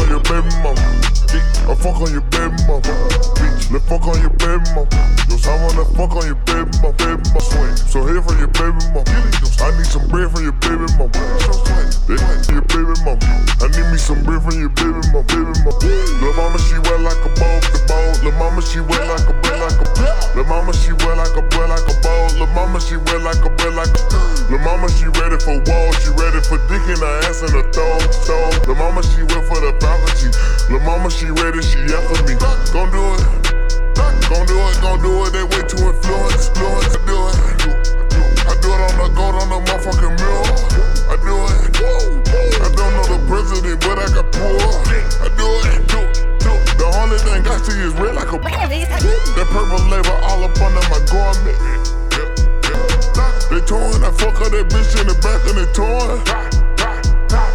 on your baby mama. I fuck on your baby mama. Bitch, let's fuck on your baby mama. Yo, I wanna fuck on your. Baby mama. So here for your baby mama. I need some bread from your baby. That your baby mama. I need me some bread from your baby mama. Baby mama. Lil' mama, she wet like a bowl, the bowl. Lil' mama, she wet like a like a Lil' mama, she wet like a mama, she wet like a bowl, like a Lil' mama, she ready for war. She ready for dick in her ass and a throw, throw. Lil' mama, she wet for the faculty. Lil' mama, she ready, she after me. Gon' do it. Gon' do it, gon' do it. They way too influence, influence. Do it. I do it on the gold on the motherfucking mirror. I do it. I don't know the president, but I got poor. I do it. The only thing I see is red like a. That purple label all up under my garment. I fuck her that bitch in the back and they torn.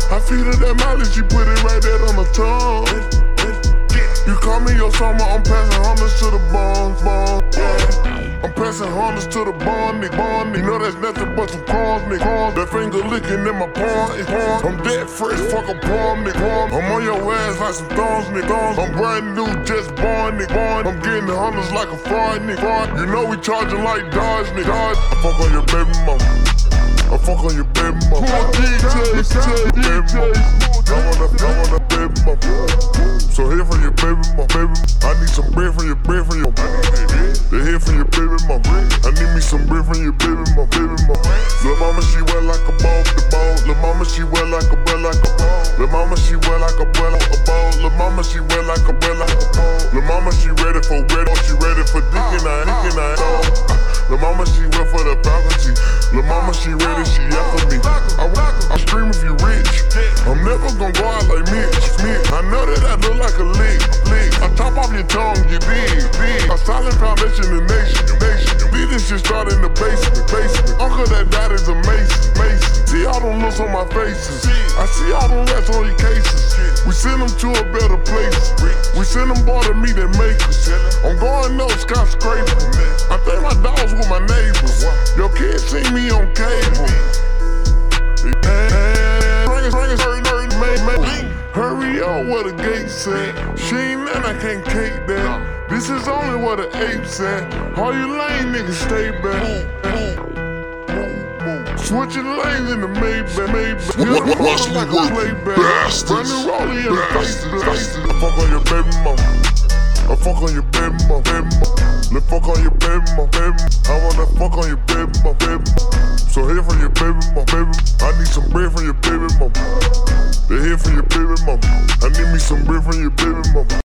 I feed her that mileage, she put it right there on the tongue. You call me your summer, I'm passing hundreds to the bones, bone, yeah. I'm passing hundreds to the bone, nigga, bone, nigga. You know that's nothing but some crumbs, nigga. Crumbs. That finger licking in my palm, it's palm. I'm dead fresh, fuck a palm, nigga. Palm. I'm on your ass like some thorns, nigga. Thorns. I'm brand new, just born, nigga. Born. I'm getting hundreds like a fraud, nigga. Fraud. You know we charging like Dodge, nigga. Dodge. I fuck on your baby mama. I fuck on your baby mama. DJs, I wanna, I wanna from your baby. I need me some bread from your baby mama, baby mama. Lil' mama she wet like a ball, the ball. Lil' mama she wet like a bell like a ball. Lil' mama she wet like a bell like a ball. Lil' mama she wet like a bell like a ball. Lil' mama she ready for red, she ready for dick and I, dick and I. Lil' mama she wet for the faculty. Lil' mama she ready, she after me. I, I scream if you rich. I'm never gonna go out like Mitch, Mitch. I know that I look like a lick. I top off your tongue, you big, big. A solid foundation in nation, this shit start in the basement, basement. Uncle that died is a mason, mason. See all them looks on my faces. I see all them rats on your cases. We send them to a better place. We send them boy to meet and make us. I'm going no skyscraper. I think my dogs with my neighbors. Your kids see me on cable. Hurry dirty, mate, make. Hurry up what the gate said. She ain't man, I can't cake that. This is only what the apes at. All you lame niggas stay back. Switching lanes in the Maybach, Maybach. Wa- wa- like a playback. Running rolling in the face, face. I fuck on your baby mama. I fuck on your baby mama, baby mama. Let's fuck on your baby mama, baby. I wanna fuck on your baby mama, baby. So here for your baby mama, baby. I need some bread from your baby mama. They here for your baby mama. I need me some bread from your baby mama.